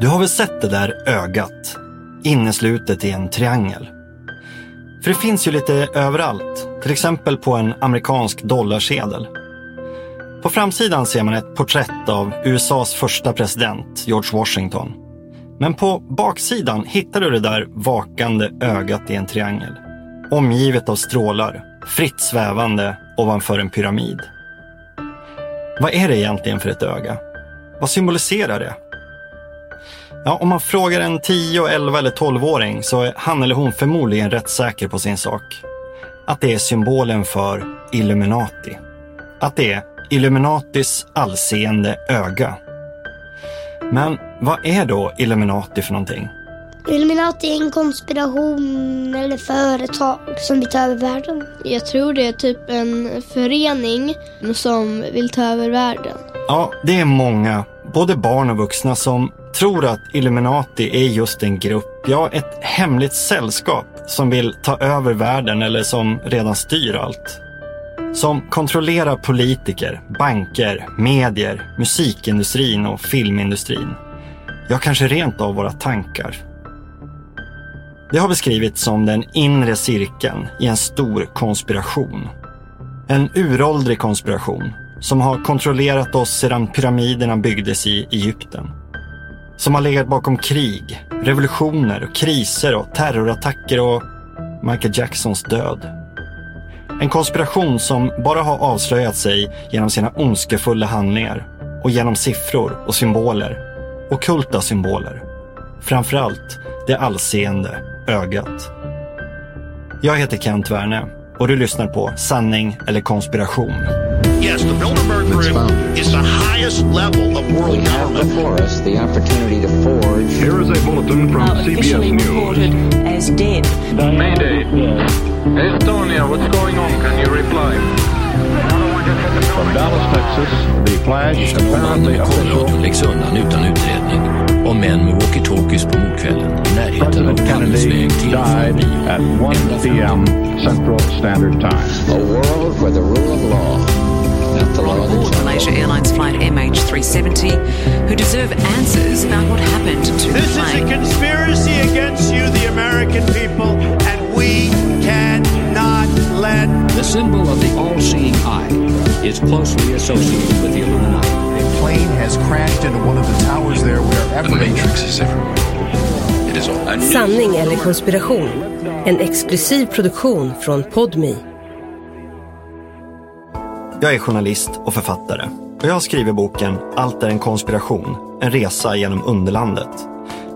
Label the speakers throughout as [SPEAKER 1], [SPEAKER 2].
[SPEAKER 1] Du har väl sett det där ögat? Inneslutet i en triangel. För det finns ju lite överallt. Till exempel på en amerikansk dollarsedel. På framsidan ser man ett porträtt av USAs första president, George Washington. Men på baksidan hittar du det där vakande ögat i en triangel. Omgivet av strålar, fritt svävande ovanför en pyramid. Vad är det egentligen för ett öga? Vad symboliserar det? Ja, om man frågar en 10, 11 eller 12-åring så är han eller hon förmodligen rätt säker på sin sak. Att det är symbolen för Illuminati. Att det är Illuminatis allseende öga. Men vad är då Illuminati för någonting?
[SPEAKER 2] Illuminati är en konspiration eller företag som vill ta över världen.
[SPEAKER 3] Jag tror det är typ en förening som vill ta över världen.
[SPEAKER 1] Ja, det är många, både barn och vuxna, som tror att Illuminati är just en grupp, ja ett hemligt sällskap som vill ta över världen eller som redan styr allt. Som kontrollerar politiker, banker, medier, musikindustrin och filmindustrin. Ja, kanske rent av våra tankar. Det har beskrivits som den inre cirkeln i en stor konspiration. En uråldrig konspiration som har kontrollerat oss sedan pyramiderna byggdes i Egypten. Som har legat bakom krig, revolutioner, och kriser och terrorattacker och Michael Jacksons död. En konspiration som bara har avslöjat sig genom sina ondskefulla handlingar och genom siffror och symboler. Okulta symboler. Framförallt det allseende ögat. Jag heter Kent Werne och du lyssnar på Sanning eller konspiration.
[SPEAKER 4] Yes, the Bilderberg Group is the highest level of world
[SPEAKER 5] We have
[SPEAKER 4] government.
[SPEAKER 5] before us the opportunity to forge
[SPEAKER 6] Here is a bulletin from
[SPEAKER 7] are
[SPEAKER 6] CBS
[SPEAKER 7] officially
[SPEAKER 6] News.
[SPEAKER 7] reported as dead.
[SPEAKER 6] Mayday. Estonia, what's going on? Can you reply? From Dallas, Texas, the flash apparently official
[SPEAKER 8] Lokalradion läggs undan utan utredning och män med walkie-talkies på mordkvällen i närheten av
[SPEAKER 6] President
[SPEAKER 8] Palmes
[SPEAKER 6] Kennedy
[SPEAKER 8] väg till
[SPEAKER 6] died
[SPEAKER 8] bio.
[SPEAKER 6] at 1 p.m. Central Standard Time.
[SPEAKER 5] a world where the rule of law, not the law
[SPEAKER 7] On
[SPEAKER 5] the
[SPEAKER 7] board Malaysia Airlines flight MH370 who deserve answers about what happened to the plane.
[SPEAKER 4] This is a conspiracy against you, the American people, and we cannot let
[SPEAKER 9] The symbol of the all-seeing eye is closely associated with the Illuminati.
[SPEAKER 10] A plane has crashed into one of the towers there wherever Matrix
[SPEAKER 8] is everywhere. It is all.
[SPEAKER 11] Sanning eller konspiration? En exklusiv produktion från Podmi.
[SPEAKER 1] Jag är journalist och författare och jag har skrivit boken Allt är en konspiration, en resa genom underlandet.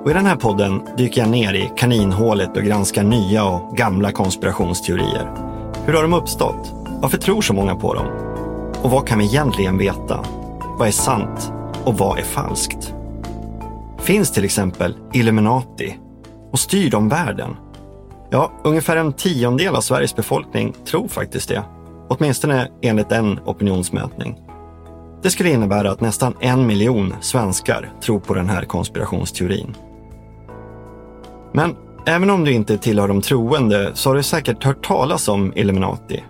[SPEAKER 1] Och I den här podden dyker jag ner i kaninhålet och granskar nya och gamla konspirationsteorier. Hur har de uppstått? Varför tror så många på dem? Och vad kan vi egentligen veta? Vad är sant och vad är falskt? Finns till exempel Illuminati och styr de världen? Ja, ungefär en tiondel av Sveriges befolkning tror faktiskt det. Åtminstone enligt en opinionsmätning. Det skulle innebära att nästan en miljon svenskar tror på den här konspirationsteorin. Men även om du inte tillhör de troende så har du säkert hört talas om Illuminati.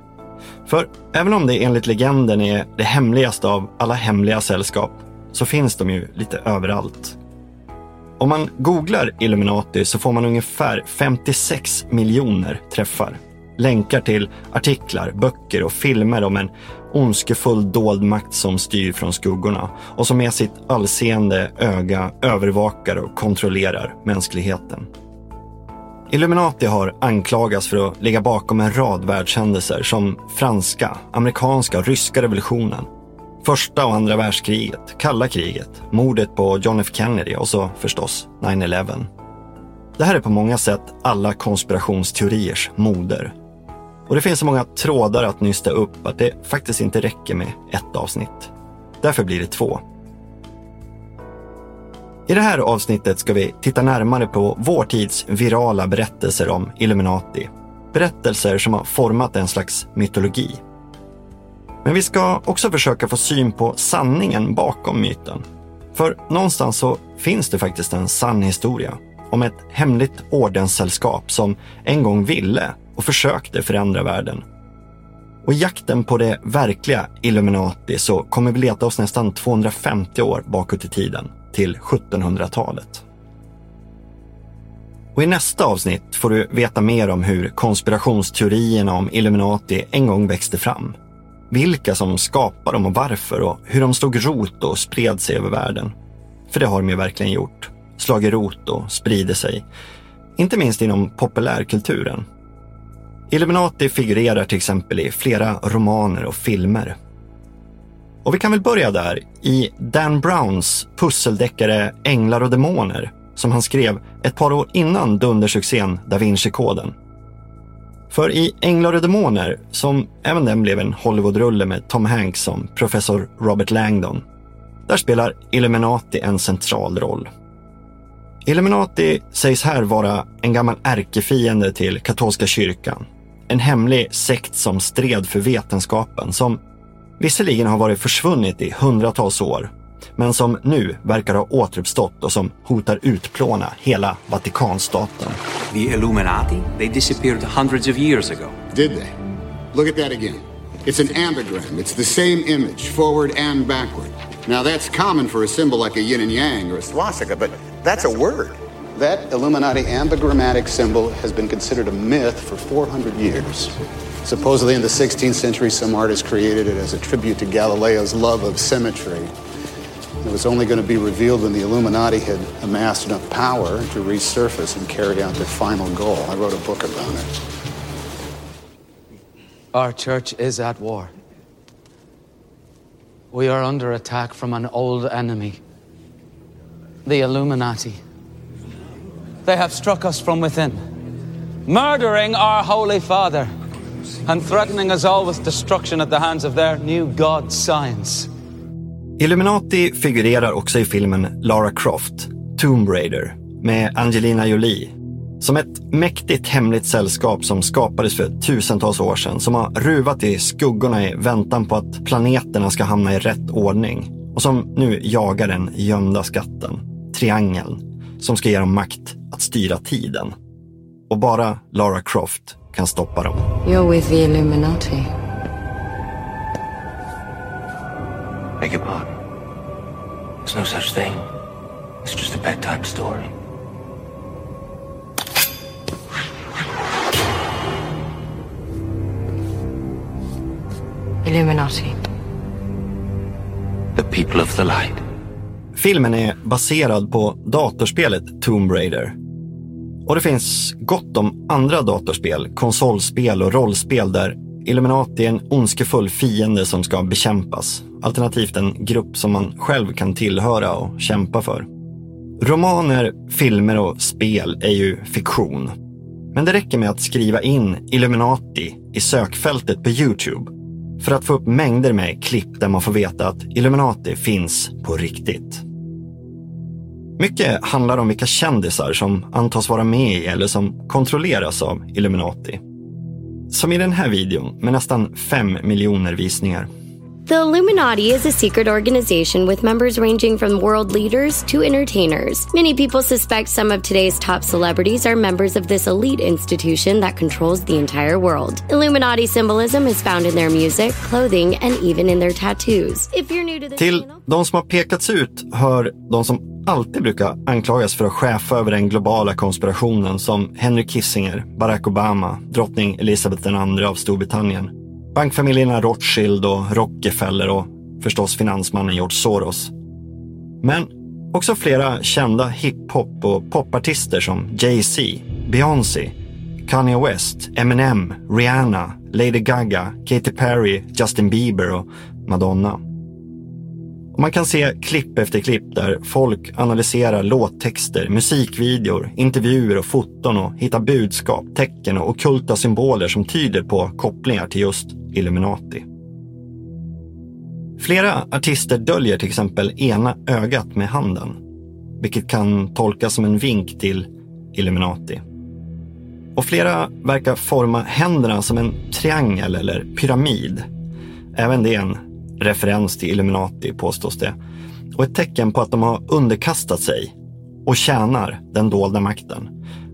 [SPEAKER 1] För även om det enligt legenden är det hemligaste av alla hemliga sällskap så finns de ju lite överallt. Om man googlar Illuminati så får man ungefär 56 miljoner träffar. Länkar till artiklar, böcker och filmer om en ondskefull dold makt som styr från skuggorna och som med sitt allseende öga övervakar och kontrollerar mänskligheten. Illuminati har anklagats för att ligga bakom en rad världshändelser som franska, amerikanska och ryska revolutionen, första och andra världskriget, kalla kriget, mordet på John F Kennedy och så förstås 9-11. Det här är på många sätt alla konspirationsteoriers moder. Och det finns så många trådar att nysta upp att det faktiskt inte räcker med ett avsnitt. Därför blir det två. I det här avsnittet ska vi titta närmare på vår tids virala berättelser om Illuminati. Berättelser som har format en slags mytologi. Men vi ska också försöka få syn på sanningen bakom myten. För någonstans så finns det faktiskt en sann historia om ett hemligt ordenssällskap som en gång ville och försökte förändra världen. Och i jakten på det verkliga Illuminati så kommer vi leta oss nästan 250 år bakåt i tiden. till 1700-talet. Och I nästa avsnitt får du veta mer om hur konspirationsteorierna om Illuminati en gång växte fram. Vilka som skapade dem och varför och hur de slog rot och spred sig över världen. För det har de ju verkligen gjort. Slagit rot och sprider sig. Inte minst inom populärkulturen. Illuminati figurerar till exempel i flera romaner och filmer. Och vi kan väl börja där, i Dan Browns pusseldeckare Änglar och demoner som han skrev ett par år innan dundersuccén Da Vinci-koden. För i Änglar och demoner, som även den blev en Hollywoodrulle med Tom Hanks som professor Robert Langdon, där spelar Illuminati en central roll. Illuminati sägs här vara en gammal ärkefiende till katolska kyrkan. En hemlig sekt som stred för vetenskapen som visserligen har varit försvunnit i hundratals år men som nu verkar ha återuppstått och som hotar utplåna hela Vatikanstaten.
[SPEAKER 12] The Illuminati, they disappeared hundreds of years ago.
[SPEAKER 13] Did they? Look at that again. It's an ambigram. It's the same image, forward and backward. Now that's common for a symbol like a yin and yang or a swastika, but that's a word. That Illuminati ambigrammatic symbol has been considered a myth for 400 years. Supposedly in the 16th century, some artist created it as a tribute to Galileo's love of symmetry. It was only going to be revealed when the Illuminati had amassed enough power to resurface and carry out their final goal. I wrote a book about it.
[SPEAKER 14] Our church is at war. We are under attack from an old enemy, the Illuminati. They have struck us from within, murdering our Holy Father and threatening us all with destruction at the hands of their new god, science.
[SPEAKER 1] Illuminati figurerar också i filmen Lara Croft, Tomb Raider, med Angelina Jolie. Som ett mäktigt hemligt sällskap som skapades för tusentals år sedan som har ruvat i skuggorna i väntan på att planeterna ska hamna i rätt ordning och som nu jagar den gömda skatten, triangeln, som ska ge dem makt att styra tiden. Och bara Lara Croft kan stoppa dem.
[SPEAKER 15] You're with the Illuminati.
[SPEAKER 16] Beg your pardon. There's no such thing. It's just a bedtime story.
[SPEAKER 15] Illuminati.
[SPEAKER 16] The people of the light.
[SPEAKER 1] Filmen är baserad på datorspelet Tomb Raider. Och det finns gott om andra datorspel, konsolspel och rollspel där Illuminati är en ondskefull fiende som ska bekämpas. Alternativt en grupp som man själv kan tillhöra och kämpa för. Romaner, filmer och spel är ju fiktion. Men det räcker med att skriva in Illuminati i sökfältet på Youtube för att få upp mängder med klipp där man får veta att Illuminati finns på riktigt. Mycket handlar om vilka kändisar som antas vara med i eller som kontrolleras av Illuminati. Som i den här videon med nästan fem miljoner visningar.
[SPEAKER 17] The Illuminati is a secret organization with members ranging from world leaders to entertainers. Many people suspect some of today's top celebrities are members of this elite institution that controls the entire world. Illuminati symbolism is found in their music, clothing, and even in their tattoos. If you're new to the
[SPEAKER 1] Till de som har pekats ut hör de som alltid brukar anklagas för att chefa över den globala konspirationen som Henry Kissinger, Barack Obama, drottning Elizabeth II av Storbritannien, bankfamiljerna Rothschild och Rockefeller och förstås finansmannen George Soros. Men också flera kända hiphop och popartister som Jay-Z, Beyoncé, Kanye West, Eminem, Rihanna, Lady Gaga, Katy Perry, Justin Bieber och Madonna. Man kan se klipp efter klipp där folk analyserar låttexter, musikvideor, intervjuer och foton och hittar budskap, tecken och okulta symboler som tyder på kopplingar till just Illuminati. Flera artister döljer till exempel ena ögat med handen, vilket kan tolkas som en vink till Illuminati. Och flera verkar forma händerna som en triangel eller pyramid. Även det är en referens till Illuminati påstås det. Och ett tecken på att de har underkastat sig och tjänar den dolda makten.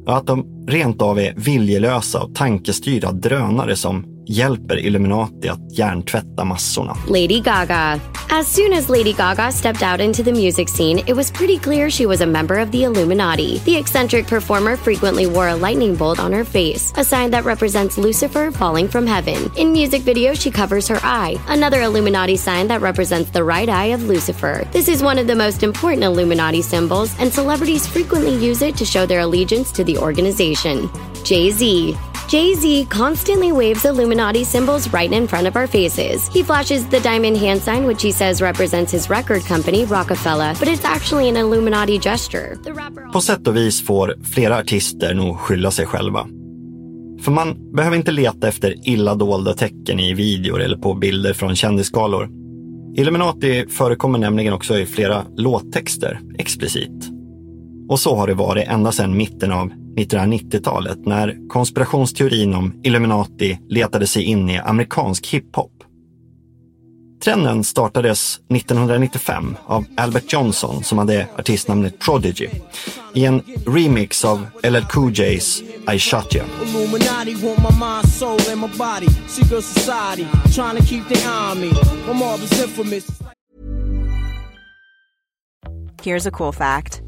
[SPEAKER 1] Och att de rent av är viljelösa och tankestyrda drönare som hjälper Illuminati att hjärntvätta massorna.
[SPEAKER 17] Lady Gaga. As soon as Lady Gaga stepped out into the music scene, it was pretty clear she was a member of the Illuminati. The eccentric performer frequently wore a lightning bolt on her face, a sign that represents Lucifer falling from heaven. In music videos, she covers her eye, another Illuminati sign that represents the right eye of Lucifer. This is one of the most important Illuminati symbols, and celebrities frequently use it to show their allegiance to the organization. Jay Z. Jay Z constantly waves Illuminati symbols right in front of our faces. He flashes the diamond hand sign, which he says represents his record company, Rockefeller, but it's actually an Illuminati gesture. The rapper
[SPEAKER 1] På sätt och vis får flera artister nog skylla sig själva. För man behöver inte leta efter illa dolda tecken i videor eller på bilder från kändisskalor. Illuminati förekommer nämligen också i flera låttexter explicit. Och så har det varit ända sedan mitten av 1990-talet när konspirationsteorin om Illuminati letade sig in i amerikansk hiphop. Trenden startades 1995 av Albert Johnson som hade artistnamnet Prodigy i en remix av LL Cool J's I Shot Ya.
[SPEAKER 18] Here's a cool fact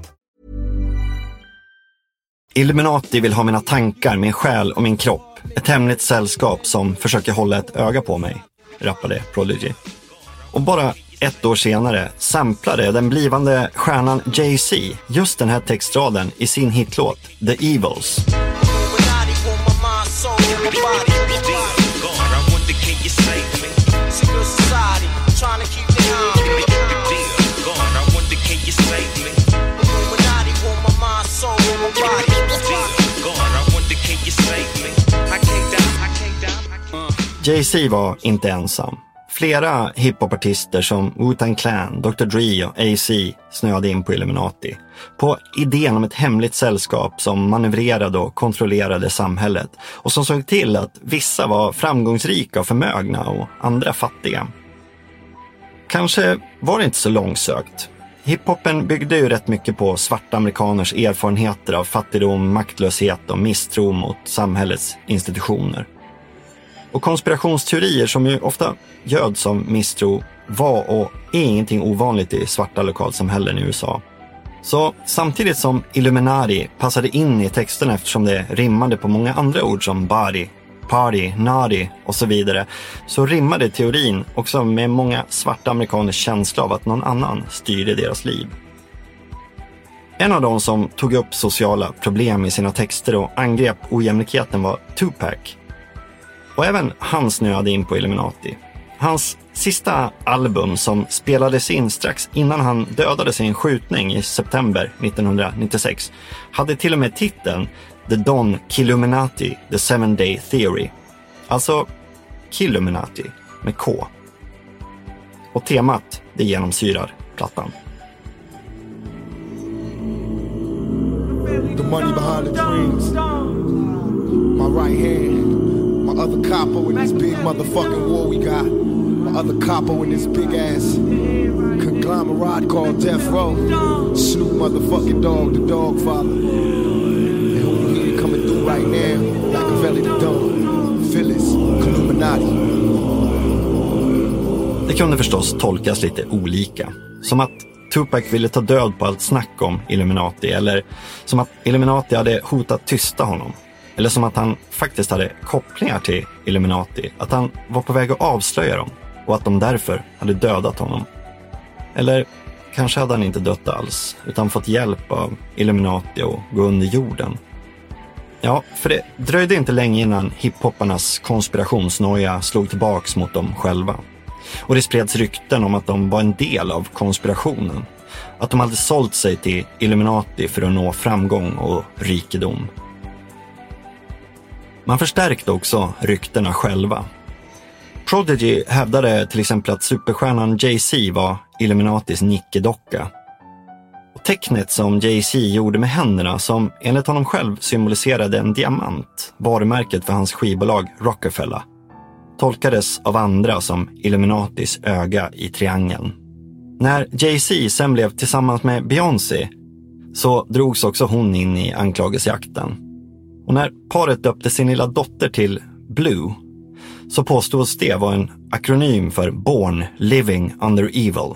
[SPEAKER 1] Illuminati vill ha mina tankar, min själ och min kropp. Ett hemligt sällskap som försöker hålla ett öga på mig, rappade Prodigy. Och bara ett år senare samplade den blivande stjärnan Jay-Z just den här textraden i sin hitlåt The Evils. Jay-Z var inte ensam. Flera hiphopartister som Wu-Tang Clan, Dr Dre och AC snöade in på Illuminati. På idén om ett hemligt sällskap som manövrerade och kontrollerade samhället och som såg till att vissa var framgångsrika och förmögna och andra fattiga. Kanske var det inte så långsökt. Hiphopen byggde ju rätt mycket på svarta amerikaners erfarenheter av fattigdom, maktlöshet och misstro mot samhällets institutioner. Och konspirationsteorier som ju ofta göds av misstro var och är ingenting ovanligt i svarta lokalsamhällen i USA. Så samtidigt som Illuminari passade in i texterna eftersom det rimmade på många andra ord som body, party, nari och så vidare, så rimmade teorin också med många svarta amerikaners känsla av att någon annan styrde deras liv. En av de som tog upp sociala problem i sina texter och angrep ojämlikheten var Tupac och även han snöade in på Illuminati. Hans sista album som spelades in strax innan han dödades i en skjutning i september 1996 hade till och med titeln The Don Killuminati, The Seven Day Theory. Alltså Killuminati med K. Och temat, det genomsyrar plattan.
[SPEAKER 19] The money behind the dreams. My right hand. My other capo in this big motherfucking war we got. My other capo in this big ass conglomerate called Death Row. Snoop motherfucking dog, the dog father. And who you hear coming through right now? Machiavelli the Don. Phyllis, Illuminati.
[SPEAKER 1] Det kunde förstås tolkas lite olika. Som att Tupac ville ta död på allt snack om Illuminati eller som att Illuminati hade hotat tysta honom. Eller som att han faktiskt hade kopplingar till Illuminati, att han var på väg att avslöja dem och att de därför hade dödat honom. Eller kanske hade han inte dött alls, utan fått hjälp av Illuminati att gå under jorden. Ja, för det dröjde inte länge innan hiphopparnas konspirationsnoja slog tillbaks mot dem själva. Och det spreds rykten om att de var en del av konspirationen. Att de hade sålt sig till Illuminati för att nå framgång och rikedom. Man förstärkte också ryktena själva. Prodigy hävdade till exempel att superstjärnan Jay-Z var Illuminatis nickedocka. Och tecknet som Jay-Z gjorde med händerna, som enligt honom själv symboliserade en diamant, varumärket för hans skivbolag Rockefeller, tolkades av andra som Illuminatis öga i triangeln. När Jay-Z sen blev tillsammans med Beyoncé så drogs också hon in i anklagelsejakten. Och när paret döpte sin lilla dotter till Blue så påstods det vara en akronym för Born Living Under Evil.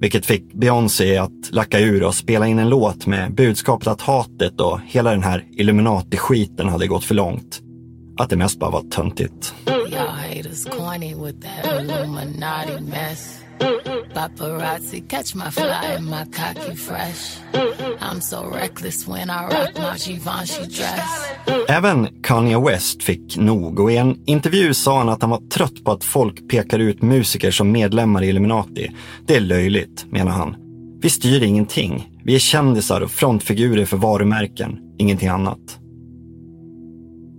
[SPEAKER 1] Vilket fick Beyoncé att lacka ur och spela in en låt med budskapet att hatet och hela den här Illuminati-skiten hade gått för långt. Att det mest bara var töntigt. Paparazzi catch my fly and my cocky fresh. I'm so reckless when I rock my Givenchy dress. Även Kanye West fick nog och i en intervju sa han att han var trött på att folk pekar ut musiker som medlemmar i Illuminati. Det är löjligt, menar han. Vi styr ingenting. Vi är kändisar och frontfigurer för varumärken, ingenting annat.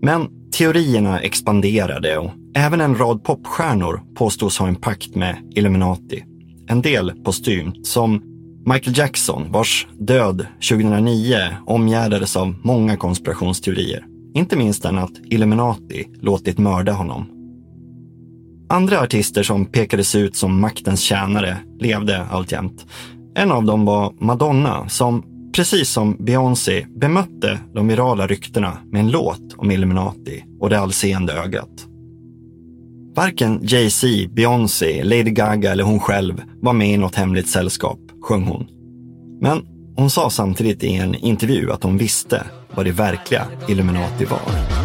[SPEAKER 1] Men teorierna expanderade och även en rad popstjärnor påstås ha en pakt med Illuminati en del postumt, som Michael Jackson, vars död 2009 omgärdades av många konspirationsteorier. Inte minst den att Illuminati låtit mörda honom. Andra artister som pekades ut som maktens tjänare levde alltjämt. En av dem var Madonna som, precis som Beyoncé, bemötte de virala ryktena med en låt om Illuminati och det allseende ögat. Varken Jay-Z, Beyoncé, Lady Gaga eller hon själv var med i något hemligt sällskap, sjöng hon. Men hon sa samtidigt i en intervju att hon visste vad det verkliga Illuminati var.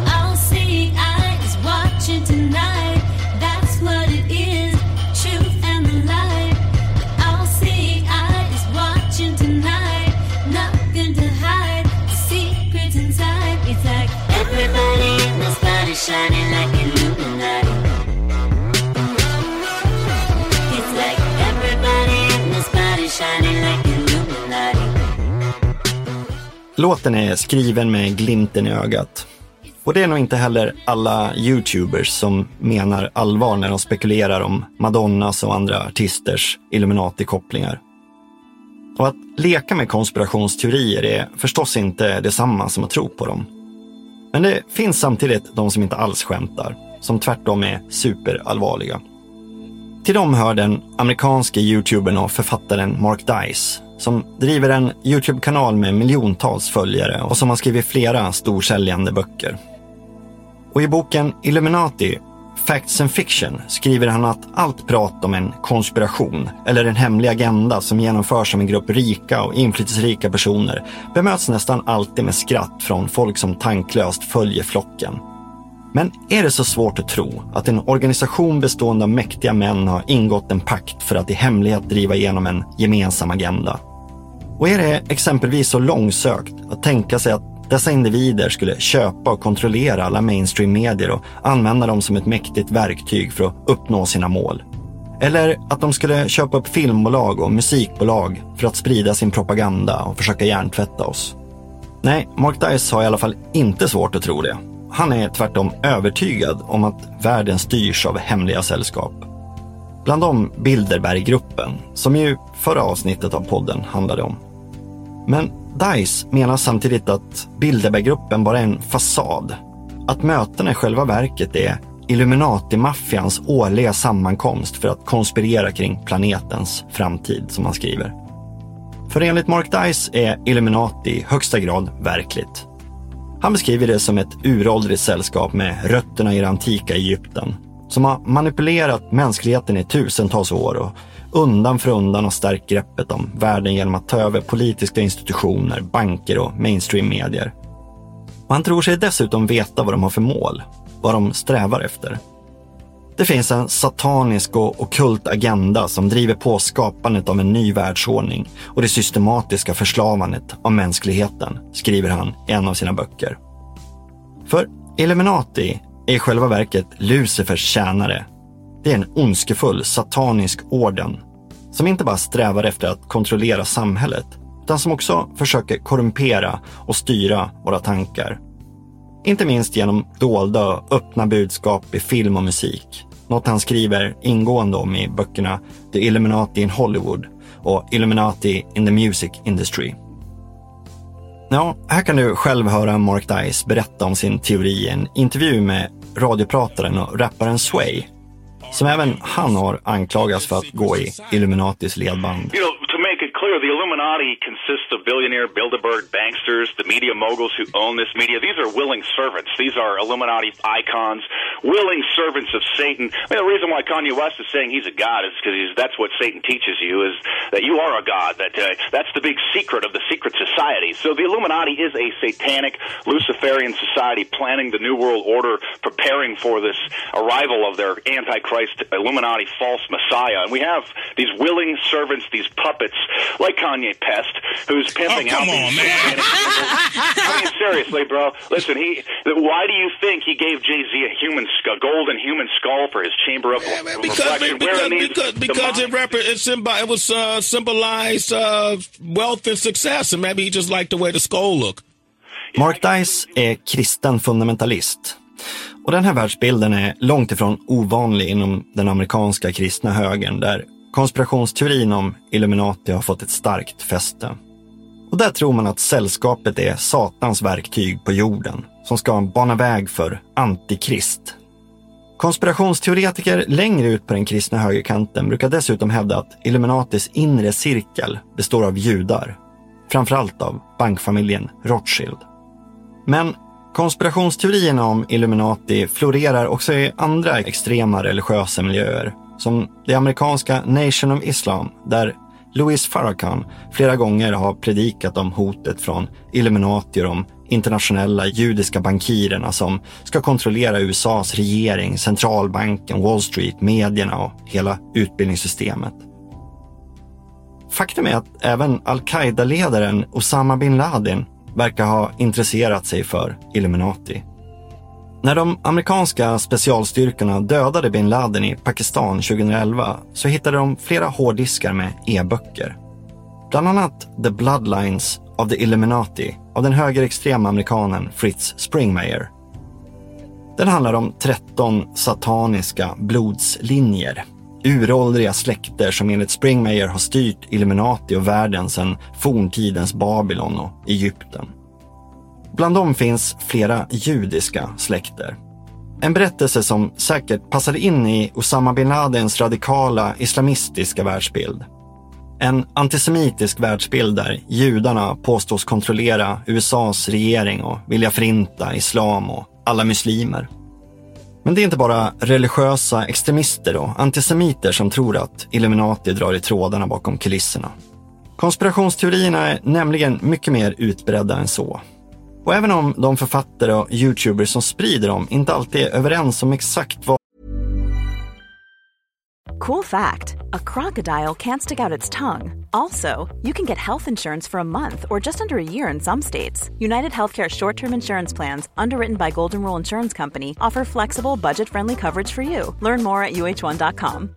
[SPEAKER 1] Låten är skriven med glimten i ögat. Och det är nog inte heller alla YouTubers som menar allvar när de spekulerar om Madonnas och andra artisters Illuminati-kopplingar. Och att leka med konspirationsteorier är förstås inte detsamma som att tro på dem. Men det finns samtidigt de som inte alls skämtar, som tvärtom är superallvarliga. Till dem hör den amerikanske youtubern och författaren Mark Dice som driver en Youtube-kanal med miljontals följare och som har skrivit flera storsäljande böcker. Och i boken Illuminati, Facts and Fiction skriver han att allt prat om en konspiration eller en hemlig agenda som genomförs av en grupp rika och inflytelserika personer bemöts nästan alltid med skratt från folk som tanklöst följer flocken. Men är det så svårt att tro att en organisation bestående av mäktiga män har ingått en pakt för att i hemlighet driva igenom en gemensam agenda? Och är det exempelvis så långsökt att tänka sig att dessa individer skulle köpa och kontrollera alla mainstream-medier och använda dem som ett mäktigt verktyg för att uppnå sina mål? Eller att de skulle köpa upp filmbolag och musikbolag för att sprida sin propaganda och försöka hjärntvätta oss? Nej, Mark Dice har i alla fall inte svårt att tro det. Han är tvärtom övertygad om att världen styrs av hemliga sällskap. Bland dem Bilderberggruppen, som ju förra avsnittet av podden handlade om. Men Dice menar samtidigt att Bilderberggruppen bara är en fasad. Att mötena i själva verket är Illuminati-maffians årliga sammankomst för att konspirera kring planetens framtid, som han skriver. För enligt Mark Dice är Illuminati i högsta grad verkligt. Han beskriver det som ett uråldrigt sällskap med rötterna i det antika Egypten som har manipulerat mänskligheten i tusentals år och undan för undan har stärkt greppet om världen genom att ta över politiska institutioner, banker och mainstream-medier. Och han tror sig dessutom veta vad de har för mål, vad de strävar efter. Det finns en satanisk och okult agenda som driver på skapandet av en ny världsordning och det systematiska förslavandet av mänskligheten, skriver han i en av sina böcker. För Illuminati är i själva verket Lucifers tjänare det är en ondskefull satanisk orden som inte bara strävar efter att kontrollera samhället utan som också försöker korrumpera och styra våra tankar. Inte minst genom dolda och öppna budskap i film och musik. något han skriver ingående om i böckerna The Illuminati in Hollywood och Illuminati in the Music Industry. Ja, här kan du själv höra Mark Dice berätta om sin teori i en intervju med radioprataren och rapparen Sway, som även han har anklagats för att gå i Illuminatis ledband.
[SPEAKER 20] You know, to make it clear, the Illuminati consists of billionaire Bilderberg banksters, the media moguls who own this media. These are willing servants. These are Illuminati icons, willing servants of Satan. I mean, the reason why Kanye West is saying he's a god is because that's what Satan teaches you: is that you are a god. That uh, that's the big secret of the secret society. So the Illuminati is a satanic Luciferian society planning the new world order, preparing for this arrival of their antichrist Illuminati false messiah. And we have these willing servants, these puppets, like Kanye Pest, who's pimping
[SPEAKER 21] Oh,
[SPEAKER 20] out
[SPEAKER 21] come on, man.
[SPEAKER 20] satanic symbols. I mean, seriously, bro. Listen, he. Why do you think he gave Jay Z a human, skull, golden human skull for his chamber of
[SPEAKER 21] Because,
[SPEAKER 20] reflection? Where
[SPEAKER 21] because,
[SPEAKER 20] it needs
[SPEAKER 21] because, because it, rep- it, symbi- it was uh, symbolized uh, wealth and success, and maybe he just liked the way the skull looked.
[SPEAKER 1] Mark Dice är kristen fundamentalist. Och den här världsbilden är långt ifrån ovanlig inom den amerikanska kristna högern där konspirationsteorin om Illuminati har fått ett starkt fäste. Och där tror man att sällskapet är Satans verktyg på jorden som ska bana väg för antikrist. Konspirationsteoretiker längre ut på den kristna högerkanten brukar dessutom hävda att Illuminatis inre cirkel består av judar, framförallt av bankfamiljen Rothschild. Men konspirationsteorierna om Illuminati florerar också i andra extrema religiösa miljöer, som det amerikanska Nation of Islam, där Louis Farrakhan flera gånger har predikat om hotet från Illuminati och de internationella judiska bankirerna som ska kontrollera USAs regering, centralbanken, Wall Street, medierna och hela utbildningssystemet. Faktum är att även al-Qaida-ledaren Osama bin Laden verkar ha intresserat sig för Illuminati. När de amerikanska specialstyrkorna dödade bin Laden i Pakistan 2011 så hittade de flera hårddiskar med e-böcker. Bland annat The Bloodlines of the Illuminati av den högerextrema amerikanen Fritz Springmeier. Den handlar om 13 sataniska blodslinjer. Uråldriga släkter som enligt Springmeier har styrt Illuminati och världen sedan forntidens Babylon och Egypten. Bland dem finns flera judiska släkter. En berättelse som säkert passade in i Osama bin Ladens radikala islamistiska världsbild. En antisemitisk världsbild där judarna påstås kontrollera USAs regering och vilja förinta islam och alla muslimer. Men det är inte bara religiösa extremister och antisemiter som tror att Illuminati drar i trådarna bakom kulisserna. Konspirationsteorierna är nämligen mycket mer utbredda än så. Och även om de författare och youtubers som sprider dem inte alltid är överens om exakt vad
[SPEAKER 18] Cool fact a crocodile can't stick out its tongue. Also, you can get health insurance for a month or just under a year in some states. United Healthcare short term insurance plans, underwritten by Golden Rule Insurance Company, offer flexible, budget friendly coverage for you. Learn more at uh1.com.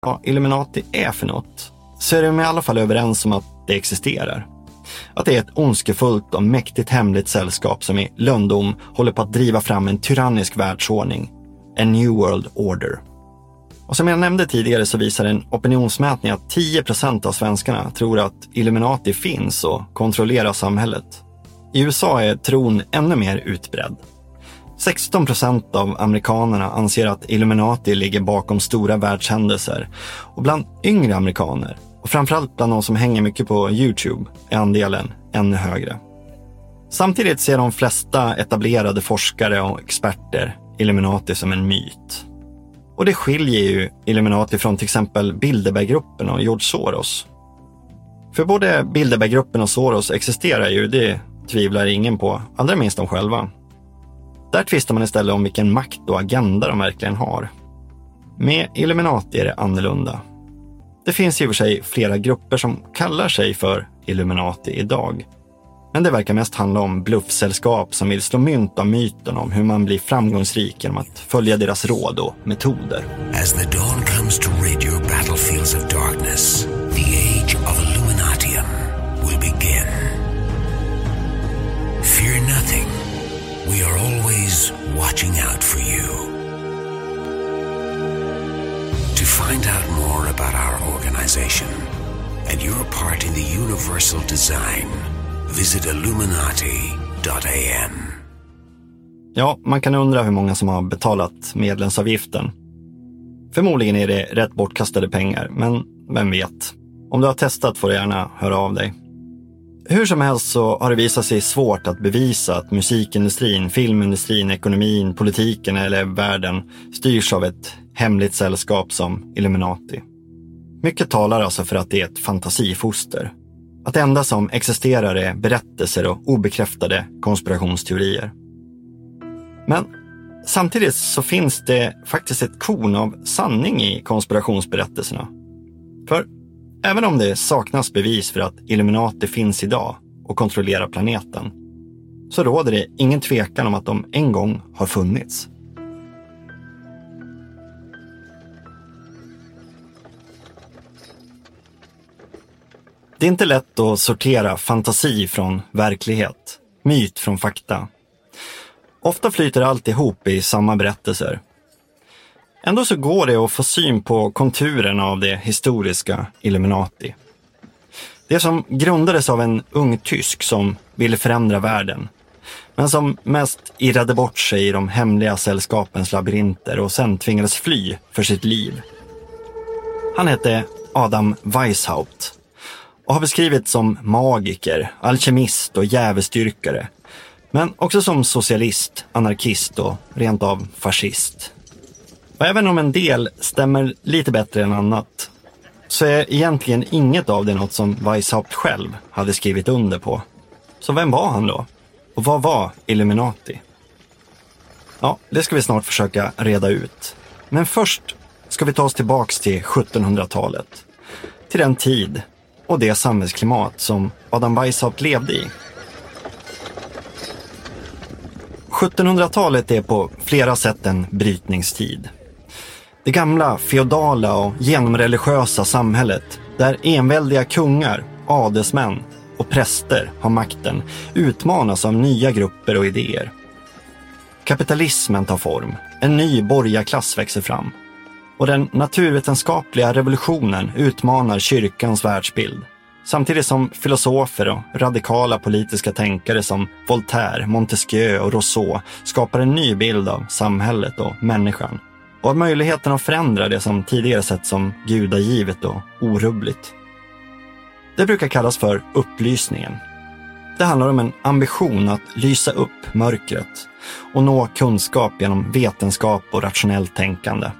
[SPEAKER 1] vad Illuminati är för något, så är de i alla fall överens om att det existerar. Att det är ett ondskefullt och mäktigt hemligt sällskap som i lönndom håller på att driva fram en tyrannisk världsordning. En New World Order. Och som jag nämnde tidigare så visar en opinionsmätning att 10% av svenskarna tror att Illuminati finns och kontrollerar samhället. I USA är tron ännu mer utbredd. 16% av amerikanerna anser att Illuminati ligger bakom stora världshändelser och bland yngre amerikaner och framförallt bland de som hänger mycket på Youtube är andelen ännu högre. Samtidigt ser de flesta etablerade forskare och experter Illuminati som en myt. Och det skiljer ju Illuminati från till exempel Bilderberggruppen och George Soros. För både Bilderberggruppen och Soros existerar ju, det tvivlar ingen på, allra minst de själva. Där tvistar man istället om vilken makt och agenda de verkligen har. Med Illuminati är det annorlunda. Det finns i och för sig flera grupper som kallar sig för Illuminati idag. Men det verkar mest handla om bluffsällskap som vill slå mynt av myten om hur man blir framgångsrik genom att följa deras råd och metoder.
[SPEAKER 22] As the dawn comes to rid your battlefields of darkness, the age of Illuminatium will begin. Fear nothing. We are always watching out for you. Find out more about our organization and your part in the universal design, visit Illuminati.am.
[SPEAKER 1] Ja, man kan undra hur många som har betalat medlemsavgiften. Förmodligen är det rätt bortkastade pengar, men vem vet? Om du har testat får du gärna höra av dig. Hur som helst så har det visat sig svårt att bevisa att musikindustrin, filmindustrin, ekonomin, politiken eller världen styrs av ett hemligt sällskap som Illuminati. Mycket talar alltså för att det är ett fantasifoster. Att det enda som existerar är berättelser och obekräftade konspirationsteorier. Men samtidigt så finns det faktiskt ett korn av sanning i konspirationsberättelserna. För även om det saknas bevis för att Illuminati finns idag och kontrollerar planeten, så råder det ingen tvekan om att de en gång har funnits. Det är inte lätt att sortera fantasi från verklighet, myt från fakta. Ofta flyter allt ihop i samma berättelser. Ändå så går det att få syn på konturerna av det historiska Illuminati. Det som grundades av en ung tysk som ville förändra världen, men som mest irrade bort sig i de hemliga sällskapens labyrinter och sen tvingades fly för sitt liv. Han hette Adam Weishaupt och har beskrivits som magiker, alkemist och djävulsdyrkare. Men också som socialist, anarkist och rent av fascist. Och även om en del stämmer lite bättre än annat så är egentligen inget av det något som Weishaupt själv hade skrivit under på. Så vem var han då? Och vad var Illuminati? Ja, det ska vi snart försöka reda ut. Men först ska vi ta oss tillbaks till 1700-talet. Till den tid och det samhällsklimat som Adam Weishaupt levde i. 1700-talet är på flera sätt en brytningstid. Det gamla feodala och genomreligiösa samhället där enväldiga kungar, adelsmän och präster har makten utmanas av nya grupper och idéer. Kapitalismen tar form, en ny borgarklass växer fram och den naturvetenskapliga revolutionen utmanar kyrkans världsbild. Samtidigt som filosofer och radikala politiska tänkare som Voltaire, Montesquieu och Rousseau skapar en ny bild av samhället och människan. Och möjligheten att förändra det som tidigare sett som gudagivet och orubbligt. Det brukar kallas för upplysningen. Det handlar om en ambition att lysa upp mörkret och nå kunskap genom vetenskap och rationellt tänkande.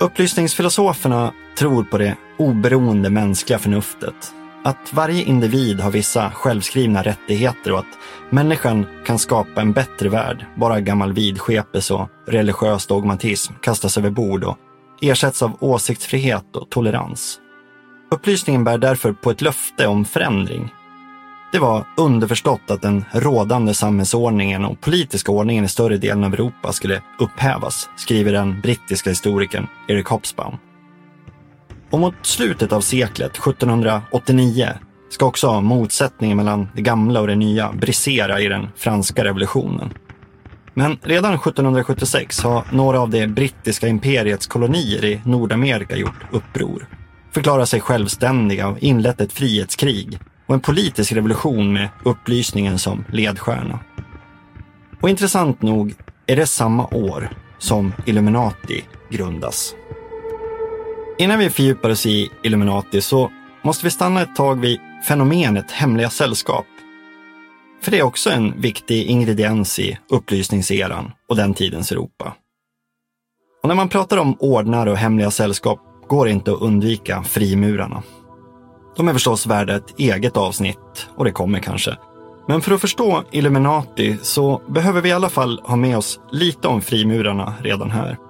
[SPEAKER 1] Upplysningsfilosoferna tror på det oberoende mänskliga förnuftet. Att varje individ har vissa självskrivna rättigheter och att människan kan skapa en bättre värld bara gammal vidskepelse och religiös dogmatism kastas över bord och ersätts av åsiktsfrihet och tolerans. Upplysningen bär därför på ett löfte om förändring det var underförstått att den rådande samhällsordningen och politiska ordningen i större delen av Europa skulle upphävas, skriver den brittiska historikern Eric Hobsbawm. Och mot slutet av seklet, 1789, ska också motsättningen mellan det gamla och det nya brisera i den franska revolutionen. Men redan 1776 har några av det brittiska imperiets kolonier i Nordamerika gjort uppror, förklarat sig självständiga och inlett ett frihetskrig och en politisk revolution med upplysningen som ledstjärna. Och intressant nog är det samma år som Illuminati grundas. Innan vi fördjupar oss i Illuminati så måste vi stanna ett tag vid fenomenet hemliga sällskap. För det är också en viktig ingrediens i upplysningseran och den tidens Europa. Och när man pratar om ordnar och hemliga sällskap går det inte att undvika frimurarna. De är förstås värda ett eget avsnitt och det kommer kanske. Men för att förstå Illuminati så behöver vi i alla fall ha med oss lite om frimurarna redan här.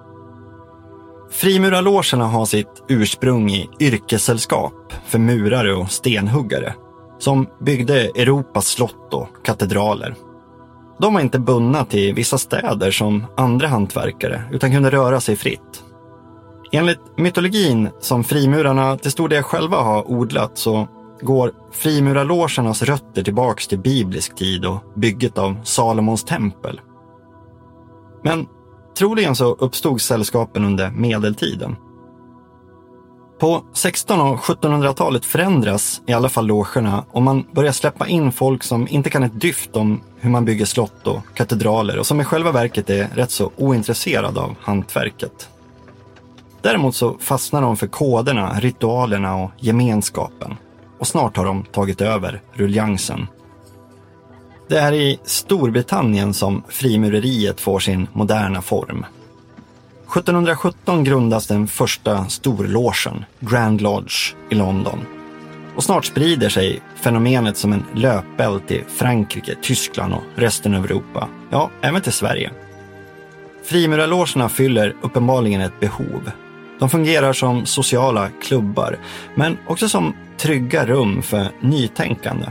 [SPEAKER 1] Frimurarlogerna har sitt ursprung i yrkessällskap för murare och stenhuggare som byggde Europas slott och katedraler. De var inte bundna till vissa städer som andra hantverkare utan kunde röra sig fritt. Enligt mytologin som frimurarna till stor del själva har odlat så går frimurarlogernas rötter tillbaks till biblisk tid och bygget av Salomons tempel. Men troligen så uppstod sällskapen under medeltiden. På 1600 och 1700-talet förändras i alla fall logerna och man börjar släppa in folk som inte kan ett dyft om hur man bygger slott och katedraler och som i själva verket är rätt så ointresserade av hantverket. Däremot så fastnar de för koderna, ritualerna och gemenskapen. Och snart har de tagit över ruljangsen. Det är i Storbritannien som frimureriet får sin moderna form. 1717 grundas den första storlogen, Grand Lodge, i London. Och snart sprider sig fenomenet som en löpeld till Frankrike, Tyskland och resten av Europa. Ja, även till Sverige. Frimurarlogerna fyller uppenbarligen ett behov. De fungerar som sociala klubbar, men också som trygga rum för nytänkande.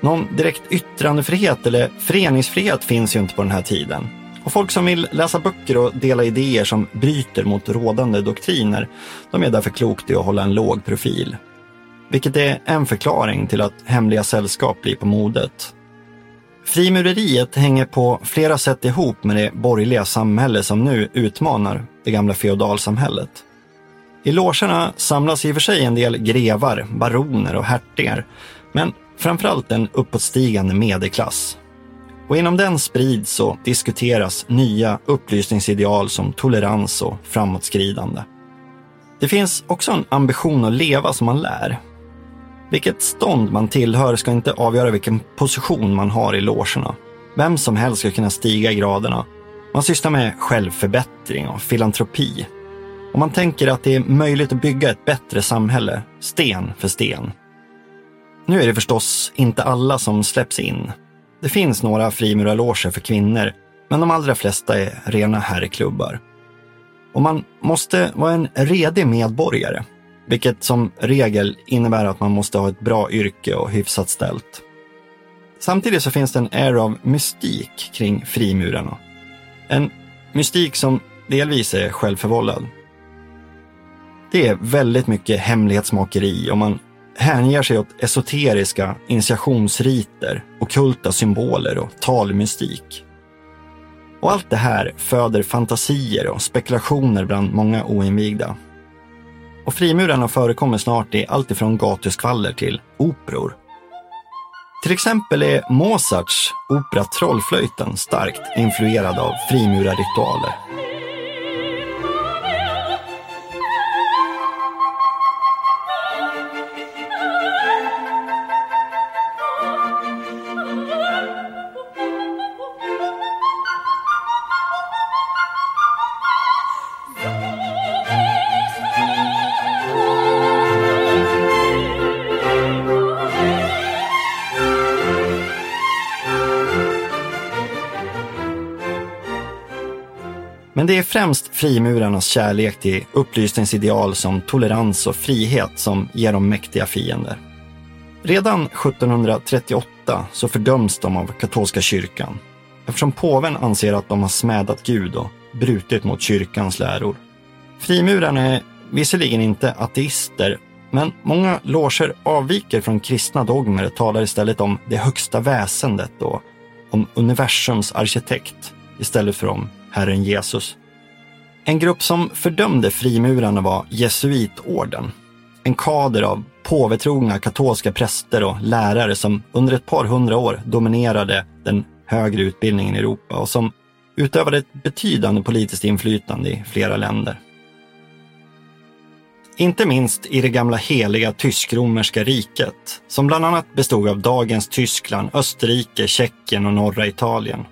[SPEAKER 1] Någon direkt yttrandefrihet eller föreningsfrihet finns ju inte på den här tiden. Och folk som vill läsa böcker och dela idéer som bryter mot rådande doktriner, de är därför klokt i att hålla en låg profil. Vilket är en förklaring till att hemliga sällskap blir på modet. Frimureriet hänger på flera sätt ihop med det borgerliga samhälle som nu utmanar det gamla feodalsamhället. I logerna samlas i och för sig en del grevar, baroner och hertigar, men framförallt en uppåtstigande medelklass. Och inom den sprids och diskuteras nya upplysningsideal som tolerans och framåtskridande. Det finns också en ambition att leva som man lär. Vilket stånd man tillhör ska inte avgöra vilken position man har i logerna. Vem som helst ska kunna stiga i graderna. Man sysslar med självförbättring och filantropi. Och man tänker att det är möjligt att bygga ett bättre samhälle, sten för sten. Nu är det förstås inte alla som släpps in. Det finns några frimurarloger för kvinnor, men de allra flesta är rena herrklubbar. Och man måste vara en redig medborgare, vilket som regel innebär att man måste ha ett bra yrke och hyfsat ställt. Samtidigt så finns det en air av mystik kring frimurarna. En mystik som delvis är självförvållad. Det är väldigt mycket hemlighetsmakeri och man hänger sig åt esoteriska initiationsriter, okulta symboler och talmystik. Och allt det här föder fantasier och spekulationer bland många oinvigda. Och frimurarna förekommer snart i allt ifrån gatuskvaller till operor. Till exempel är Mozarts opera Trollflöjten starkt influerad av frimurarritualer. Men det är främst frimurarnas kärlek till upplysningsideal som tolerans och frihet som ger dem mäktiga fiender. Redan 1738 så fördöms de av katolska kyrkan eftersom påven anser att de har smädat Gud och brutit mot kyrkans läror. Frimurarna är visserligen inte ateister, men många loger avviker från kristna dogmer och talar istället om det högsta väsendet och om universums arkitekt istället för om Herren Jesus. En grupp som fördömde frimurarna var jesuitorden. En kader av påvetrogna katolska präster och lärare som under ett par hundra år dominerade den högre utbildningen i Europa och som utövade ett betydande politiskt inflytande i flera länder. Inte minst i det gamla heliga tysk-romerska riket, som bland annat bestod av dagens Tyskland, Österrike, Tjeckien och norra Italien.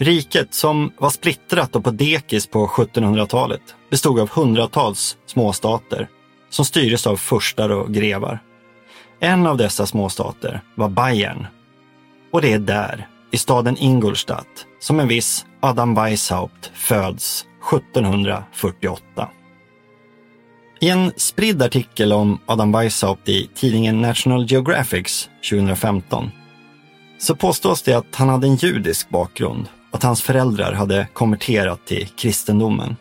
[SPEAKER 1] Riket, som var splittrat och på dekis på 1700-talet, bestod av hundratals småstater som styrdes av furstar och grevar. En av dessa småstater var Bayern. Och det är där, i staden Ingolstadt, som en viss Adam Weishaupt föds 1748. I en spridd artikel om Adam Weishaupt i tidningen National Geographics 2015 så påstås det att han hade en judisk bakgrund att hans föräldrar hade konverterat till kristendomen.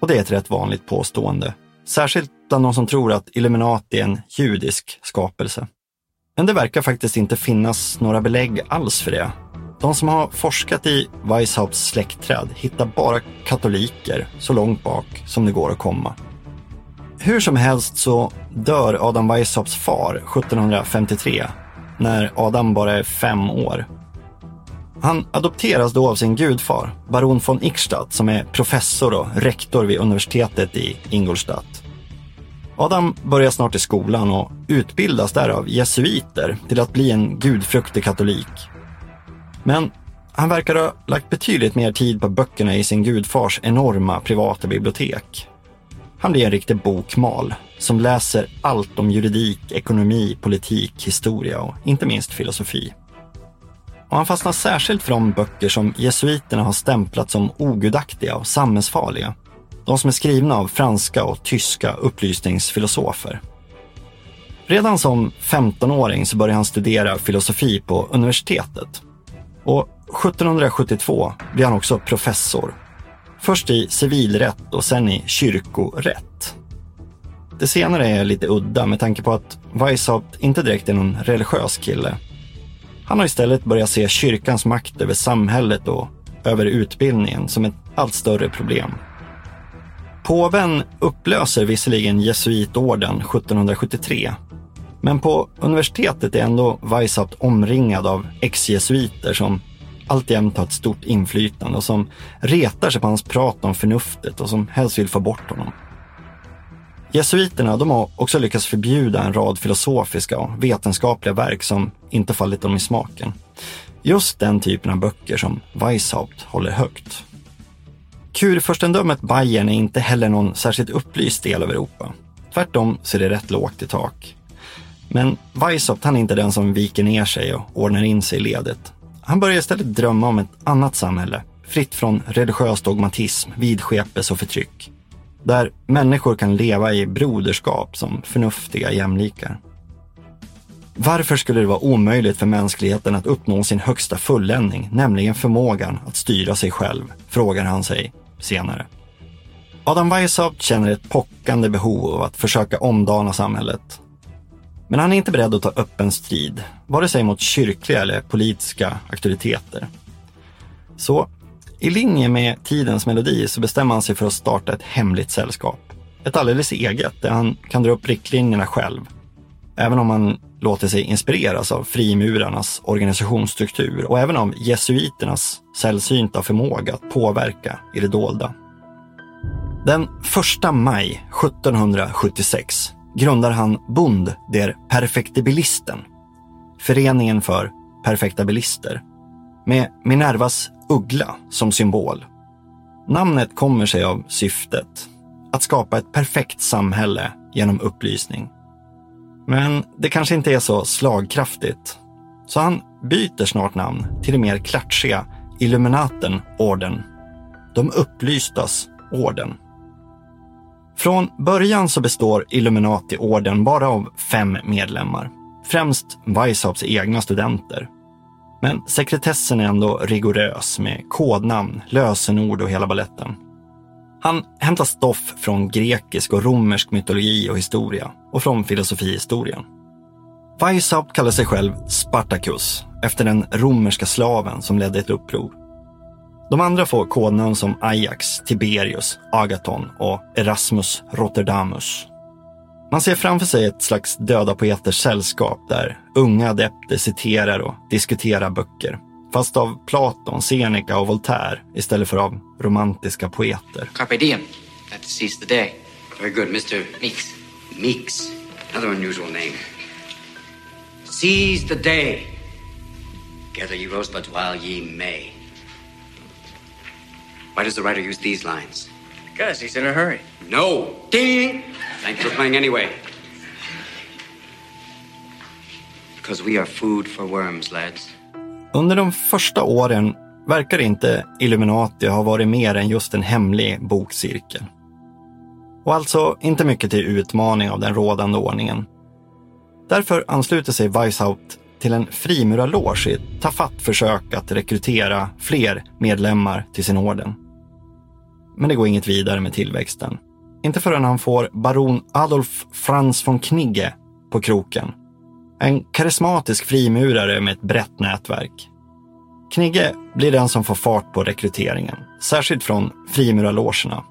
[SPEAKER 1] Och det är ett rätt vanligt påstående, särskilt bland de som tror att Illuminati är en judisk skapelse. Men det verkar faktiskt inte finnas några belägg alls för det. de som har forskat i Weishaupts släktträd hittar bara katoliker så långt bak som det går att komma. Hur som helst så dör Adam Weishaups far 1753 när Adam bara är fem år. Han adopteras då av sin gudfar, baron von Ickstadt, som är professor och rektor vid universitetet i Ingolstadt. Adam börjar snart i skolan och utbildas där av jesuiter till att bli en gudfruktig katolik. Men han verkar ha lagt betydligt mer tid på böckerna i sin gudfars enorma privata bibliotek. Han blir en riktig bokmal som läser allt om juridik, ekonomi, politik, historia och inte minst filosofi. Och han fastnar särskilt för de böcker som jesuiterna har stämplat som ogudaktiga och samhällsfarliga. De som är skrivna av franska och tyska upplysningsfilosofer. Redan som 15-åring så börjar han studera filosofi på universitetet. Och 1772 blir han också professor. Först i civilrätt och sen i kyrkorätt. Det senare är lite udda med tanke på att Weishaupt inte direkt är någon religiös kille. Han har istället börjat se kyrkans makt över samhället och över utbildningen som ett allt större problem. Påven upplöser visserligen jesuitorden 1773, men på universitetet är ändå Weishaupt omringad av ex-jesuiter som alltjämt har ett stort inflytande och som retar sig på hans prat om förnuftet och som helst vill få bort honom. Jesuiterna de har också lyckats förbjuda en rad filosofiska och vetenskapliga verk som inte fallit dem i smaken. Just den typen av böcker som Weishaupt håller högt. Kurfurstendömet Bayern är inte heller någon särskilt upplyst del av Europa. Tvärtom så är det rätt lågt i tak. Men Weishaupt han är inte den som viker ner sig och ordnar in sig i ledet. Han börjar istället drömma om ett annat samhälle, fritt från religiös dogmatism, vidskepelse och förtryck. Där människor kan leva i broderskap som förnuftiga jämlikar. Varför skulle det vara omöjligt för mänskligheten att uppnå sin högsta fulländning, nämligen förmågan att styra sig själv, frågar han sig senare. Adam Weishaupt känner ett pockande behov av att försöka omdana samhället. Men han är inte beredd att ta öppen strid, vare sig mot kyrkliga eller politiska auktoriteter. Så i linje med tidens melodi så bestämmer han sig för att starta ett hemligt sällskap. Ett alldeles eget, där han kan dra upp riktlinjerna själv. Även om han låter sig inspireras av frimurarnas organisationsstruktur och även av jesuiternas sällsynta förmåga att påverka i det dolda. Den 1 maj 1776 grundar han Bund der Perfektibilisten, Föreningen för perfektabilister, med Minervas uggla som symbol. Namnet kommer sig av syftet, att skapa ett perfekt samhälle genom upplysning. Men det kanske inte är så slagkraftigt. Så han byter snart namn till det mer klatschiga Illuminaten-orden. De upplystas orden. Från början så består Illuminati-orden bara av fem medlemmar. Främst Weishaupts egna studenter. Men sekretessen är ändå rigorös med kodnamn, lösenord och hela balletten. Han hämtar stoff från grekisk och romersk mytologi och historia och från filosofihistorien. Weishaupt kallar sig själv Spartacus efter den romerska slaven som ledde ett uppror. De andra får kodnamn som Ajax, Tiberius, Agaton och Erasmus Rotterdamus. Man ser framför sig ett slags döda poeters sällskap där unga adepter citerar och diskuterar böcker. Fast av Platon, Seneca och Voltaire istället för av romantiska poeter.
[SPEAKER 23] Carpe diem. That seize the day. Very good, Mr. Meeks. Meeks. Another unusual name. Seize the day. Gather ye rosebuds while ye may. Why does the writer use these lines?
[SPEAKER 16] Because he's in a hurry.
[SPEAKER 23] No. Ding! Thanks for playing anyway. Because we are food for worms, lads.
[SPEAKER 1] Under de första åren verkar inte Illuminati ha varit mer än just en hemlig bokcirkel. Och alltså inte mycket till utmaning av den rådande ordningen. Därför ansluter sig Weishaupt till en frimurarloge i ett tafatt försök att rekrytera fler medlemmar till sin orden. Men det går inget vidare med tillväxten. Inte förrän han får baron Adolf Franz von Knigge på kroken. En karismatisk frimurare med ett brett nätverk. Knigge blir den som får fart på rekryteringen, särskilt från frimurarlogerna.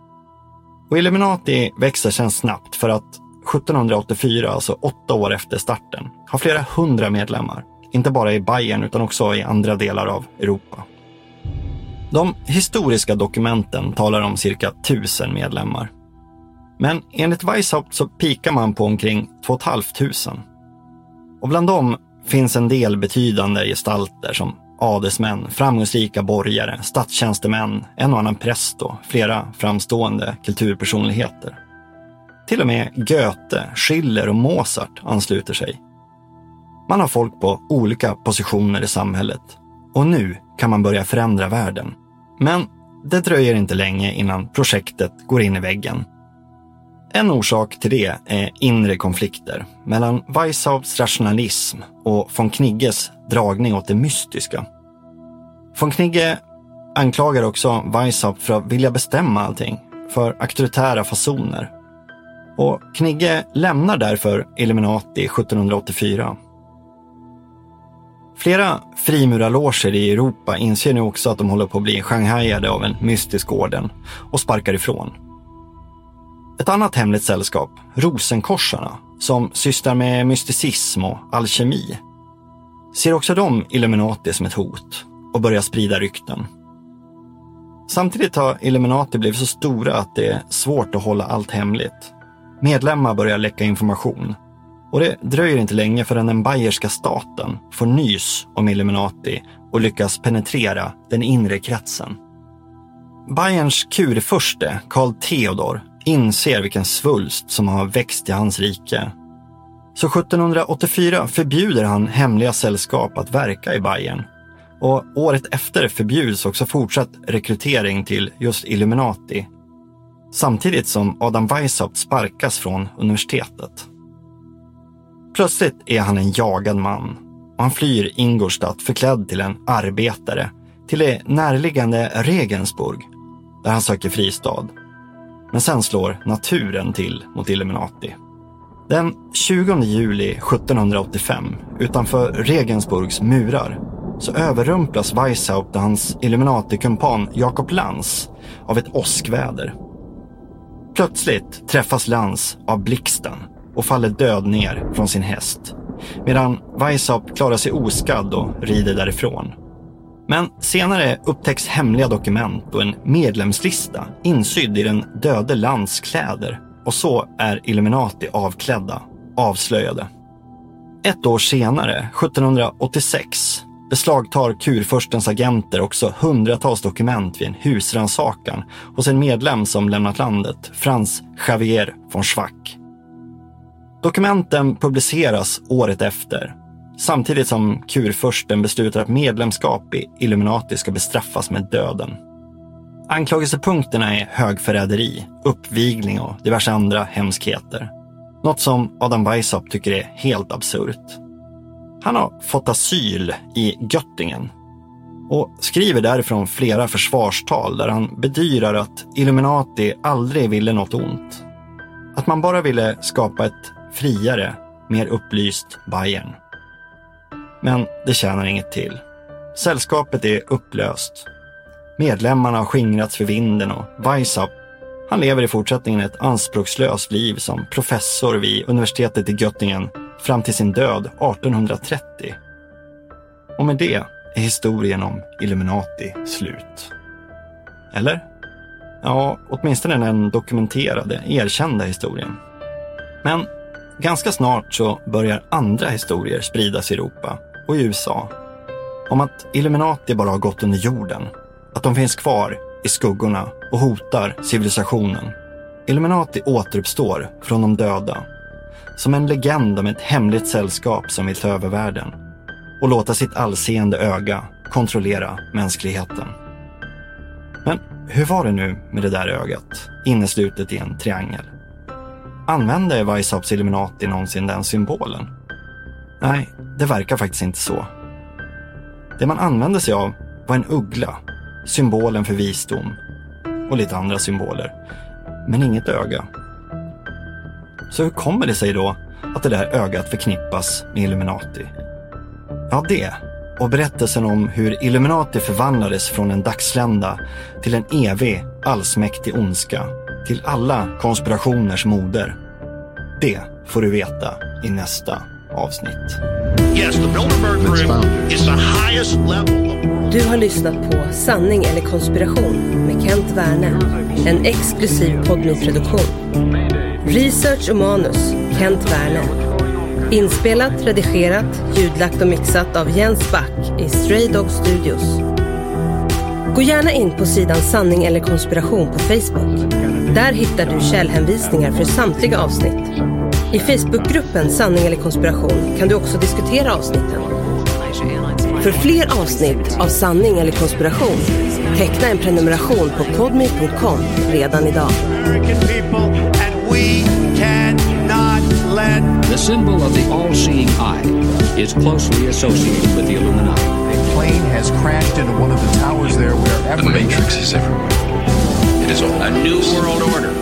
[SPEAKER 1] Och Illuminati växer sedan snabbt för att 1784, alltså åtta år efter starten, har flera hundra medlemmar. Inte bara i Bayern utan också i andra delar av Europa. De historiska dokumenten talar om cirka tusen medlemmar. Men enligt Weishaupt så pikar man på omkring 2 500. Och bland dem finns en del betydande gestalter som adelsmän, framgångsrika borgare, statstjänstemän, en och annan präst och flera framstående kulturpersonligheter. Till och med Goethe, Schiller och Mozart ansluter sig. Man har folk på olika positioner i samhället och nu kan man börja förändra världen. Men det dröjer inte länge innan projektet går in i väggen. En orsak till det är inre konflikter mellan Weishaupts rationalism och von Knigges dragning åt det mystiska. Von Knigge anklagar också Weishaupt för att vilja bestämma allting, för auktoritära fasoner. Och Knigge lämnar därför Illuminati 1784. Flera frimurarloger i Europa inser nu också att de håller på att bli shanghajade av en mystisk orden och sparkar ifrån. Ett annat hemligt sällskap, Rosenkorsarna, som sysslar med mysticism och alkemi, ser också de Illuminati som ett hot och börjar sprida rykten. Samtidigt har Illuminati blivit så stora att det är svårt att hålla allt hemligt. Medlemmar börjar läcka information och det dröjer inte länge förrän den bayerska staten får nys om Illuminati och lyckas penetrera den inre kretsen. Bayerns kurfurste, Karl Theodor, inser vilken svulst som har växt i hans rike. Så 1784 förbjuder han hemliga sällskap att verka i Bayern. Och året efter förbjuds också fortsatt rekrytering till just Illuminati. Samtidigt som Adam Weishaupt sparkas från universitetet. Plötsligt är han en jagad man och han flyr Ingolstadt förklädd till en arbetare till det närliggande Regensburg där han söker fristad. Men sen slår naturen till mot Illuminati. Den 20 juli 1785, utanför Regensburgs murar, så överrumplas Weishaupt och hans Illuminati-kumpan Jakob Lans av ett åskväder. Plötsligt träffas Lans av blixten och faller död ner från sin häst. Medan Weishaupt klarar sig oskadd och rider därifrån. Men senare upptäcks hemliga dokument och en medlemslista insydd i den döde Lands kläder. Och så är Illuminati avklädda, avslöjade. Ett år senare, 1786, beslagtar kurfurstens agenter också hundratals dokument vid en husrannsakan hos en medlem som lämnat landet, Franz Javier von Schwack. Dokumenten publiceras året efter, samtidigt som kurfursten beslutar att medlemskap i Illuminati ska bestraffas med döden. Anklagelsepunkterna är högförräderi, uppvigling och diverse andra hemskheter. Något som Adam Weishaupt tycker är helt absurt. Han har fått asyl i Göttingen och skriver därifrån flera försvarstal där han bedyrar att Illuminati aldrig ville något ont. Att man bara ville skapa ett friare, mer upplyst Bayern. Men det tjänar inget till. Sällskapet är upplöst. Medlemmarna har skingrats för vinden och Weishaupt, han lever i fortsättningen ett anspråkslöst liv som professor vid universitetet i Göttingen fram till sin död 1830. Och med det är historien om Illuminati slut. Eller? Ja, åtminstone den dokumenterade, erkända historien. Men ganska snart så börjar andra historier spridas i Europa och i USA. Om att Illuminati bara har gått under jorden. Att de finns kvar i skuggorna och hotar civilisationen. Illuminati återuppstår från de döda. Som en legend om ett hemligt sällskap som vill ta över världen. Och låta sitt allseende öga kontrollera mänskligheten. Men hur var det nu med det där ögat, inneslutet i en triangel? Använde Weishaupts Illuminati någonsin den symbolen? Nej, det verkar faktiskt inte så. Det man använde sig av var en uggla, symbolen för visdom och lite andra symboler, men inget öga. Så hur kommer det sig då att det där ögat förknippas med Illuminati? Ja, det, och berättelsen om hur Illuminati förvandlades från en dagslända till en evig, allsmäktig ondska, till alla konspirationers moder. Det får du veta i nästa avsnitt.
[SPEAKER 11] Du har lyssnat på Sanning eller konspiration med Kent Werne. En exklusiv podmi-produktion. Research och manus Kent Werne. Inspelat, redigerat, ljudlagt och mixat av Jens Back i Stray Dog Studios. Gå gärna in på sidan Sanning eller konspiration på Facebook. Där hittar du källhänvisningar för samtliga avsnitt. I Facebookgruppen Sanning eller konspiration kan du också diskutera avsnitten. För fler avsnitt av Sanning eller konspiration, teckna en prenumeration på podme.com redan idag.
[SPEAKER 4] American people, and we cannot let
[SPEAKER 9] The symbol of the all-seeing eye is closely associated with the Illuminati.
[SPEAKER 10] A plane has crashed into one of the towers there wherever.
[SPEAKER 16] The Matrix is everywhere. Is
[SPEAKER 24] A new world order